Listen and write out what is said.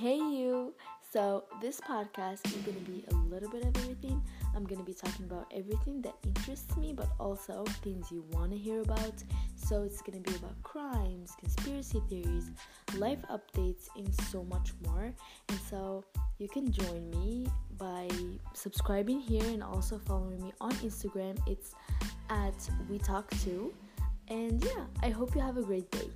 Hey, you! So, this podcast is going to be a little bit of everything. I'm going to be talking about everything that interests me, but also things you want to hear about. So, it's going to be about crimes, conspiracy theories, life updates, and so much more. And so, you can join me by subscribing here and also following me on Instagram. It's at We Talk To. And yeah, I hope you have a great day.